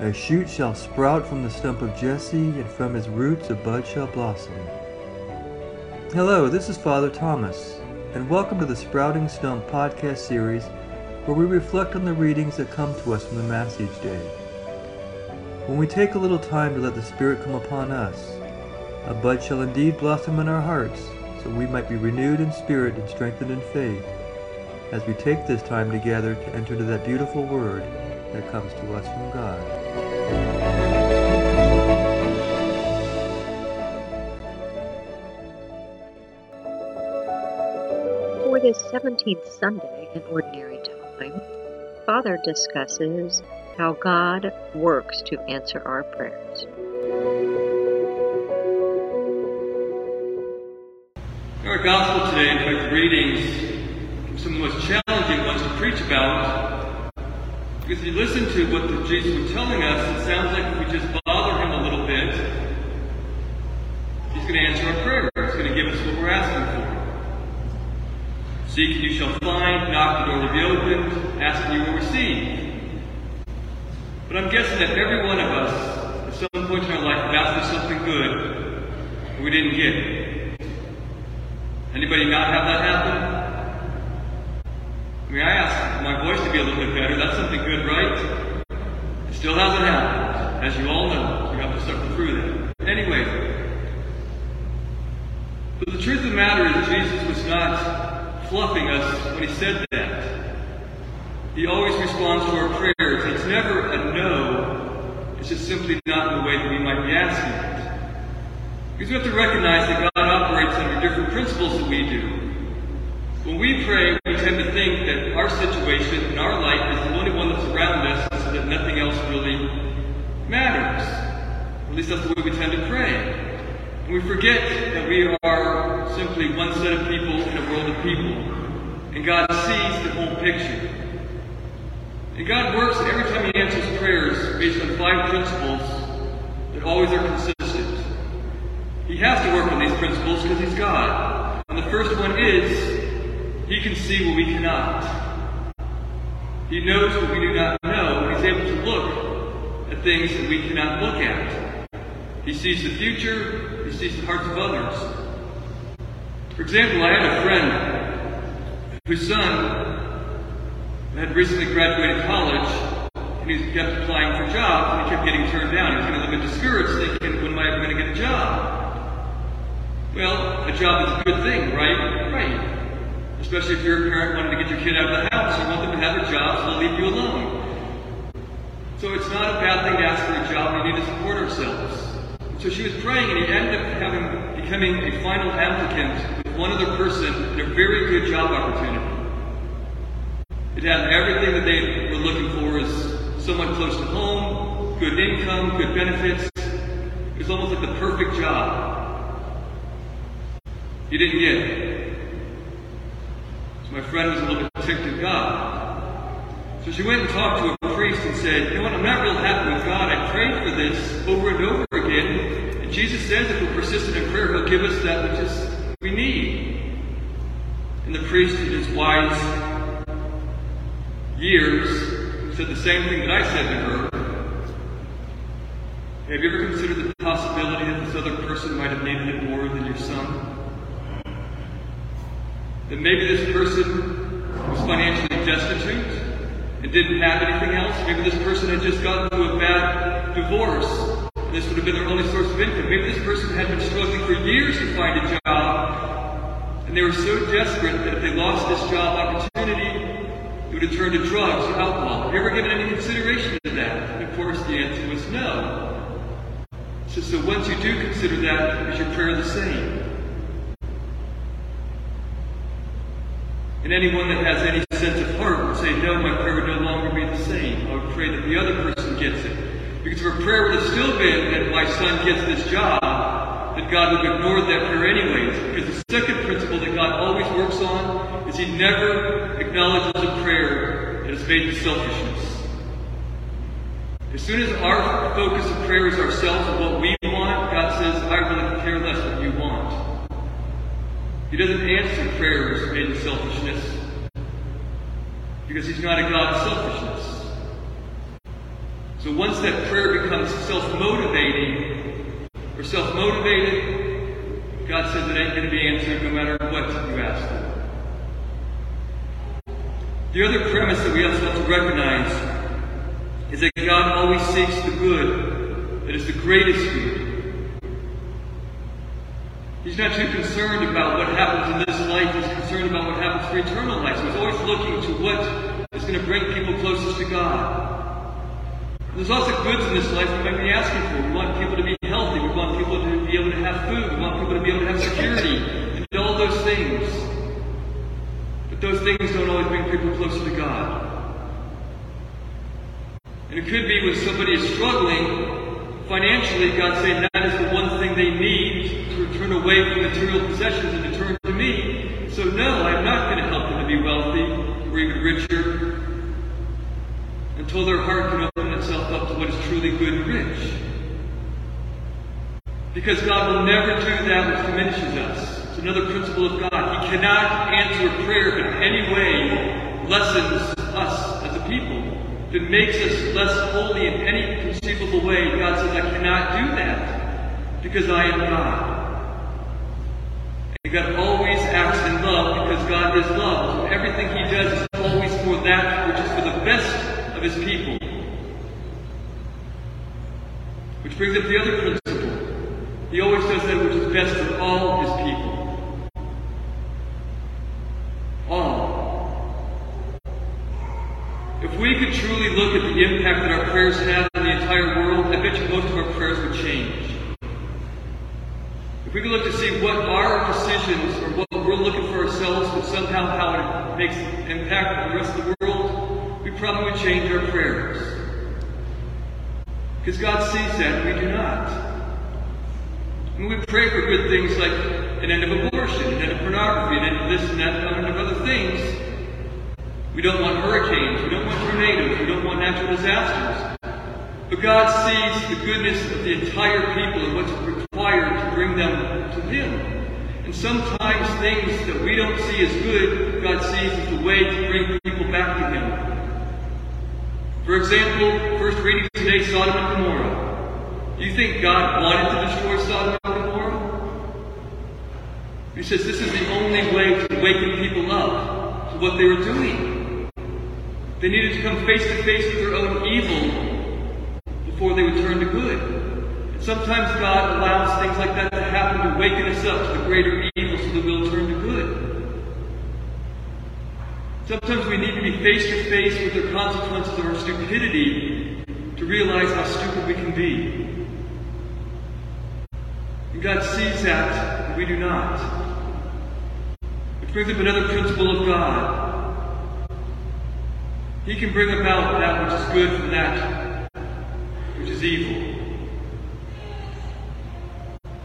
A shoot shall sprout from the stump of Jesse, and from his roots a bud shall blossom. Hello, this is Father Thomas, and welcome to the Sprouting Stump podcast series where we reflect on the readings that come to us from the Mass each day. When we take a little time to let the Spirit come upon us, a bud shall indeed blossom in our hearts, so we might be renewed in spirit and strengthened in faith as we take this time together to enter into that beautiful word that comes to us from God. For this 17th Sunday in Ordinary Time, Father discusses how God works to answer our prayers. Our gospel today, in fact, readings, some of the most challenging ones to preach about. Because if you listen to what the Jesus was telling us, it sounds like if we just bother him a little bit, he's going to answer our prayer. He's going to give us what we're asking for. Seek and you shall find, knock the door will be opened, ask and you will receive. But I'm guessing that every one of us, at some point in our life, asked for something good, we didn't get. Anybody not have that happen? I I asked my voice to be a little bit better. That's something good, right? It still hasn't happened, as you all know. You have to suffer through that. Anyway, but the truth of the matter is, Jesus was not fluffing us when he said that. He always responds to our prayers. It's never a no. It's just simply not in the way that we might be asking it. Because we have to recognize that God operates under different principles than we do. When we pray, tend to think that our situation and our life is the only one that's around us, so that nothing else really matters. At least that's the way we tend to pray. And we forget that we are simply one set of people in a world of people. And God sees the whole picture. And God works every time He answers prayers based on five principles that always are consistent. He has to work on these principles because He's God. And the first one is He can see what we cannot. He knows what we do not know, He's able to look at things that we cannot look at. He sees the future, He sees the hearts of others. For example, I had a friend whose son had recently graduated college, and he kept applying for jobs, and he kept getting turned down. He was getting a little bit discouraged, thinking, when am I ever going to get a job? Well, a job is a good thing, right? Right. Especially if you're a parent wanting to get your kid out of the house. You want them to have a job so they'll leave you alone. So it's not a bad thing to ask for a job. We need to support ourselves. So she was praying, and he ended up having, becoming a final applicant with one other person in a very good job opportunity. It had everything that they were looking for is somewhat close to home, good income, good benefits. It was almost like the perfect job. He didn't get it. My friend was a little bit ticked at God. So she went and talked to a priest and said, You know what, I'm not real happy with God. I prayed for this over and over again. And Jesus says if we're persistent in prayer, He'll give us that which is we need. And the priest, in his wise years, said the same thing that I said to her. Have you ever considered the possibility that this other person might have needed it more than your son? That maybe this person was financially destitute and didn't have anything else. Maybe this person had just gotten into a bad divorce. And this would have been their only source of income. Maybe this person had been struggling for years to find a job. And they were so desperate that if they lost this job opportunity, it would have turned to drugs or alcohol. Have you ever given any consideration to that? And of course, the answer was no. So, so once you do consider that, is your prayer the same? And anyone that has any sense of heart would say, no, my prayer would no longer be the same. I would pray that the other person gets it. Because if a prayer would have still been that my son gets this job, then God would have ignored that prayer anyways. Because the second principle that God always works on is He never acknowledges a prayer that is made with selfishness. As soon as our focus of prayer is ourselves and what we want, God says, I really care less what you want. He doesn't answer prayers made with selfishness because He's not a God of selfishness. So once that prayer becomes self-motivating or self-motivated, God says it ain't going to be answered no matter what you ask for. The other premise that we also have to recognize is that God always seeks the good, that is the greatest good. Not too concerned about what happens in this life, he's concerned about what happens for eternal life. So he's always looking to what is going to bring people closest to God. There's lots of goods in this life we might be asking for. We want people to be healthy. We want people to be able to have food. We want people to be able to have security and all those things. But those things don't always bring people closer to God. And it could be when somebody is struggling financially, God saying that is the one thing they need to turn away from material possessions and to turn to me. So no, I'm not going to help them to be wealthy or even richer until their heart can open itself up to what is truly good and rich. Because God will never do that which diminishes us. It's another principle of God. He cannot answer a prayer in any way lessens us as a people. If it makes us less holy in any conceivable way, God says, I cannot do that because I am God. And God always acts in love because God is love. So everything He does is always for that which is for the best of His people. Which brings up the other principle. He always does that which is best for all His people. All. If we could truly look at the impact that our prayers have on the entire world, I bet you most of our prayers would change. If we could look to see what our decisions or what we're looking for ourselves would somehow how it makes impact on the rest of the world, we probably would change our prayers. Because God sees that, we do not. When we pray for good things like an end of abortion, an end of pornography, an end of this and that, and an end of other things, we don't want hurricanes, we don't want tornadoes, we don't want natural disasters. But God sees the goodness of the entire people and what's required bring them to Him. And sometimes things that we don't see as good, God sees as the way to bring people back to Him. For example, first reading today, Sodom and Gomorrah. Do you think God wanted to destroy Sodom and Gomorrah? He says this is the only way to waken people up to what they were doing. They needed to come face to face with their own evil before they would turn to good. Sometimes God allows things like that to happen to waken us up to the greater evil so that we'll turn to good. Sometimes we need to be face to face with the consequences of our stupidity to realize how stupid we can be. And God sees that, and we do not. Which brings up another principle of God. He can bring about that which is good from that which is evil.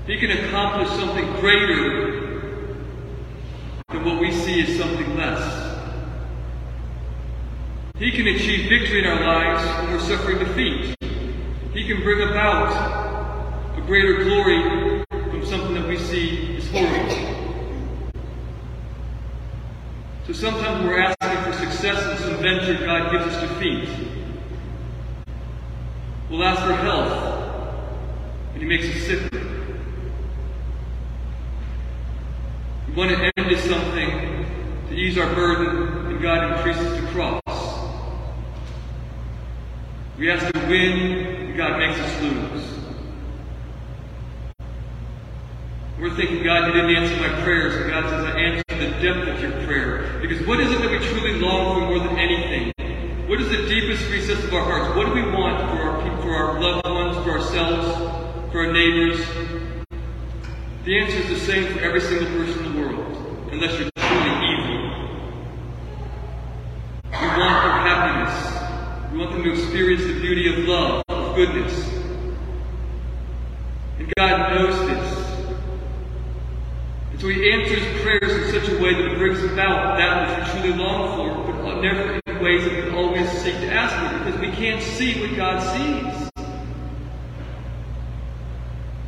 He can accomplish something greater than what we see as something less. He can achieve victory in our lives when we're suffering defeat. He can bring about a greater glory from something that we see as horrible. So sometimes we're asking for success in some venture, God gives us defeat. We'll ask for health, and He makes us sicker. We want to end to something to ease our burden, and God increases the cross. We ask to win, and God makes us lose. We're thinking, God, you didn't answer my prayers, and God says, I answered the depth of your prayer. Because what is it that we truly long for more than anything? What is the deepest recess of our hearts? What do we want for our for our loved ones, for ourselves, for our neighbors? The answer is the same for every single person in the world, unless you're truly evil. We want their happiness. We want them to experience the beauty of love, of goodness. And God knows this. And so He answers prayers in such a way that it brings about that which we truly long for, but never in ways that we always seek to ask for, because we can't see what God sees.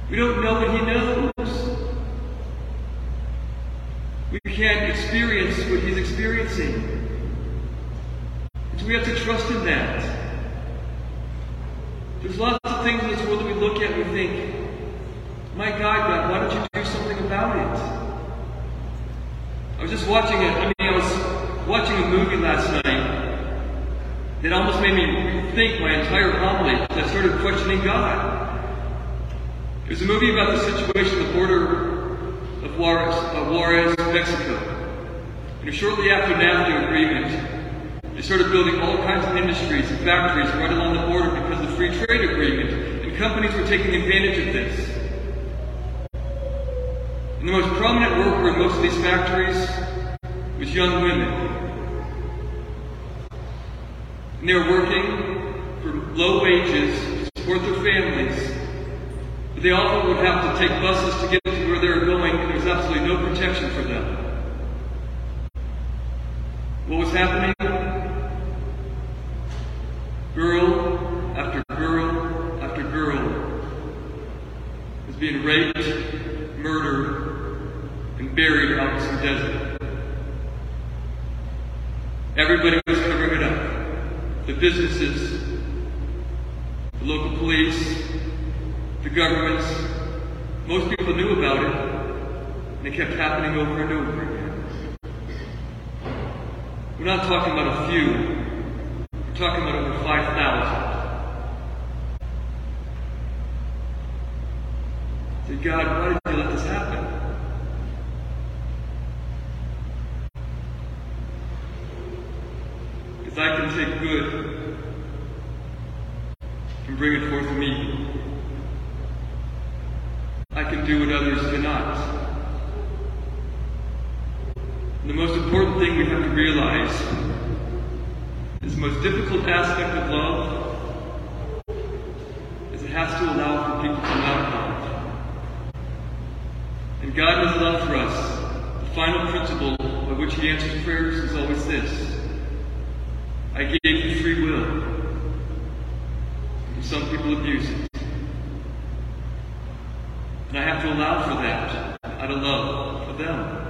We don't know what He knows. We can't experience what He's experiencing. And so we have to trust in that. There's lots of things in this world that we look at and we think, my God, God, why don't you do something about it? I was just watching it. I mean, I was watching a movie last night that almost made me rethink my entire homily. I started questioning God. It was a movie about the situation at the border of Juarez, uh, Juarez Mexico. And shortly after NAFTA agreement, they started building all kinds of industries and factories right along the border because of the free trade agreement, and companies were taking advantage of this. And the most prominent worker in most of these factories was young women. And they were working for low wages to support their families, but they often would have to take buses to get to where they were going, and there was absolutely no protection for them. What was happening? Girl after girl after girl was being raped, murdered, and buried out in some desert. Everybody was covering it up. The businesses, the local police, the governments. Most people knew about it, and it kept happening over and over talking about a few. We're talking about over 5,000. Say, God, why did you let this happen? Because I can take good and bring it forth to evil. I can do what others cannot. And the most important thing we have to realize is the most difficult aspect of love is it has to allow for people to not love. And God has love for us. The final principle by which He answers prayers is always this I gave you free will. And some people abuse it. And I have to allow for that out of love for them.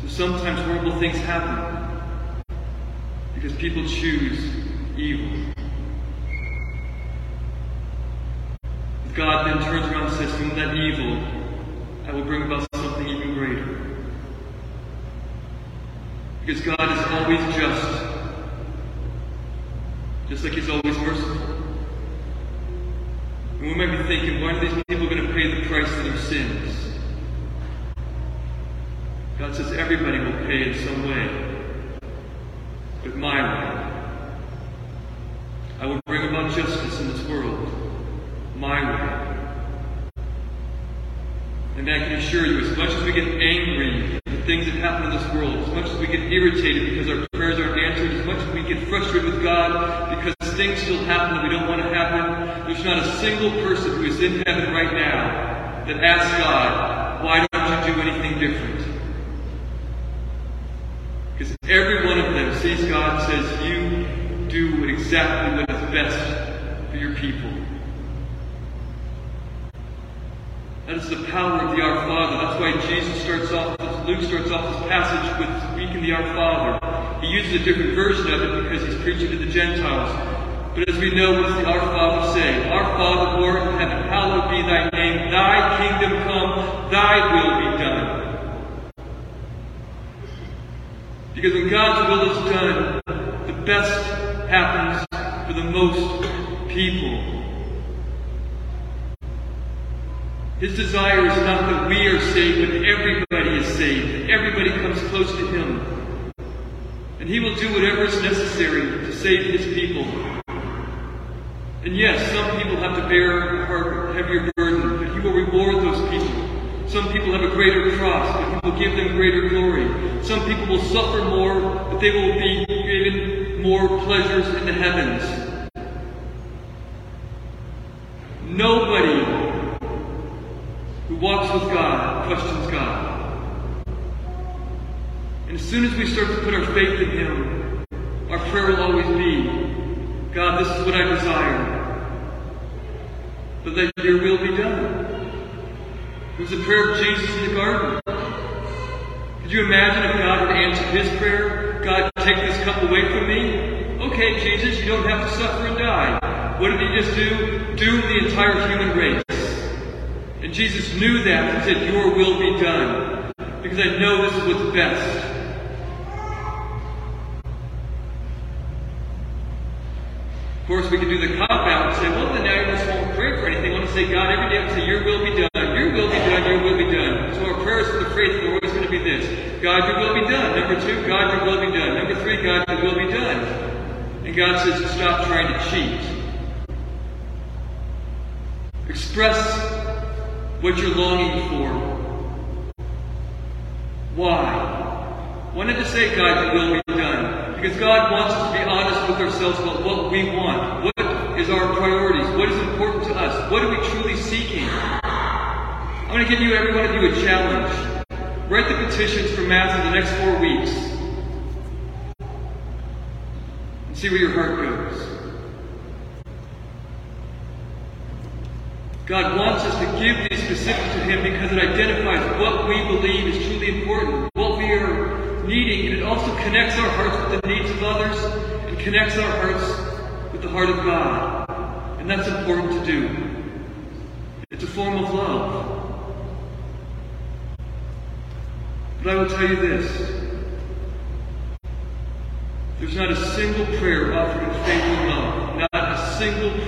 So sometimes horrible things happen because people choose evil. God then turns around and says, From that evil, I will bring about something even greater. Because God is always just, just like He's always merciful. And we might be thinking, why are these people going to pay the price for their sins? God says everybody will pay in some way, but my way. I will bring about justice in this world, my way. And I can assure you, as much as we get angry at the things that happen in world, as much as we get irritated because our prayers aren't answered, as much as we get frustrated with God because things still happen that we don't want to happen, there's not a single person who is in heaven right now that asks God, why don't you do anything different? Because every one of them sees God says, You do exactly what is best for your people. That is the power of the Our Father. That's why Jesus starts off, Luke starts off this passage with speaking the Our Father. He uses a different version of it because he's preaching to the Gentiles. But as we know, what's the Our Father say? Our Father art in heaven, hallowed be thy name. Thy kingdom come, thy will be done. Because when God's will is done, the best happens for the most people. His desire is not that we are saved, but everybody is saved, everybody comes close to Him. And He will do whatever is necessary to save His people. And yes, some people have to bear a heavier burden, but He will reward those people. Some people have a greater cross, but He will give them greater glory. Some people will suffer more, but they will be given more pleasures in the heavens. With God questions God. And as soon as we start to put our faith in Him, our prayer will always be, God, this is what I desire. But let your will be done. It was the prayer of Jesus in the garden. Could you imagine if God had answered his prayer God, take this cup away from me? Okay, Jesus, you don't have to suffer and die. What did he just do? Doom the entire human race. And Jesus knew that and said, Your will be done. Because I know this is what's best. Of course, we can do the cop out and say, well, then now you just won't pray for anything. I want to say, God, every day I say, Your will be done, Your will be done, Your will be done. So our prayers for the faithful are always going to be this God, Your will be done. Number two, God, Your will be done. Number three, God, Your will be done. And God says, stop trying to cheat. Express what you're longing for. Why? Not just say, God, your will be done? Because God wants us to be honest with ourselves about what we want. What is our priorities? What is important to us? What are we truly seeking? I'm going to give you, every one of you, a challenge. Write the petitions for Mass in the next four weeks. And see where your heart goes. God wants us to give these specifics to Him because it identifies what we believe is truly important, what we are needing, and it also connects our hearts with the needs of others and connects our hearts with the heart of God. And that's important to do. It's a form of love. But I will tell you this. There's not a single prayer offered in faith and love, not a single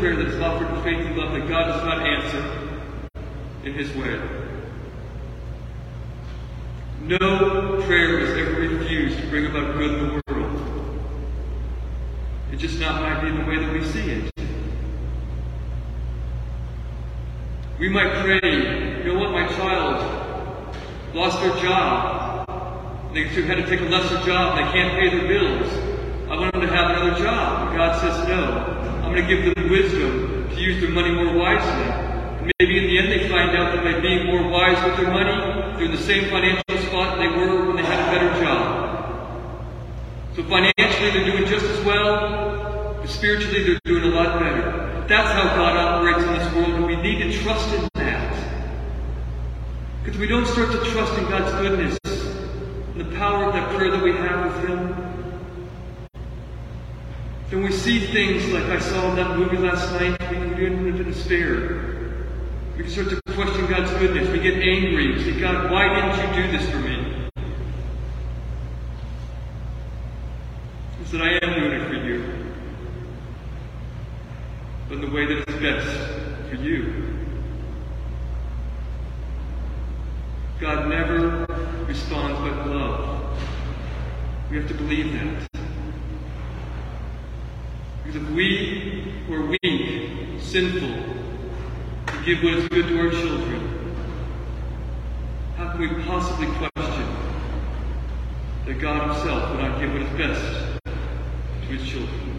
offered in faith and love that God does not answer in His way. No prayer is ever refused to bring about good in the world. It just not might be the way that we see it. We might pray, you know what, my child lost their job. They had to take a lesser job. They can't pay their bills. I want them to have another job. God says, no. I'm going to give them wisdom to use their money more wisely. Maybe in the end they find out that by being more wise with their money, they're in the same financial spot they were when they had a better job. So financially they're doing just as well, but spiritually they're doing a lot better. That's how God operates in this world, and we need to trust in that. Because we don't start to trust in God's goodness and the power of that prayer that we have with Him, then we see things like I saw in that movie last night, we can get into despair. We can start to question God's goodness. We get angry. We say, God, why didn't you do this for me? He said, I am doing it for you. But in the way that is best for you. God never responds by love. We have to believe that. If we were weak, sinful, to give what is good to our children, how can we possibly question that God Himself would not give what is best to His children?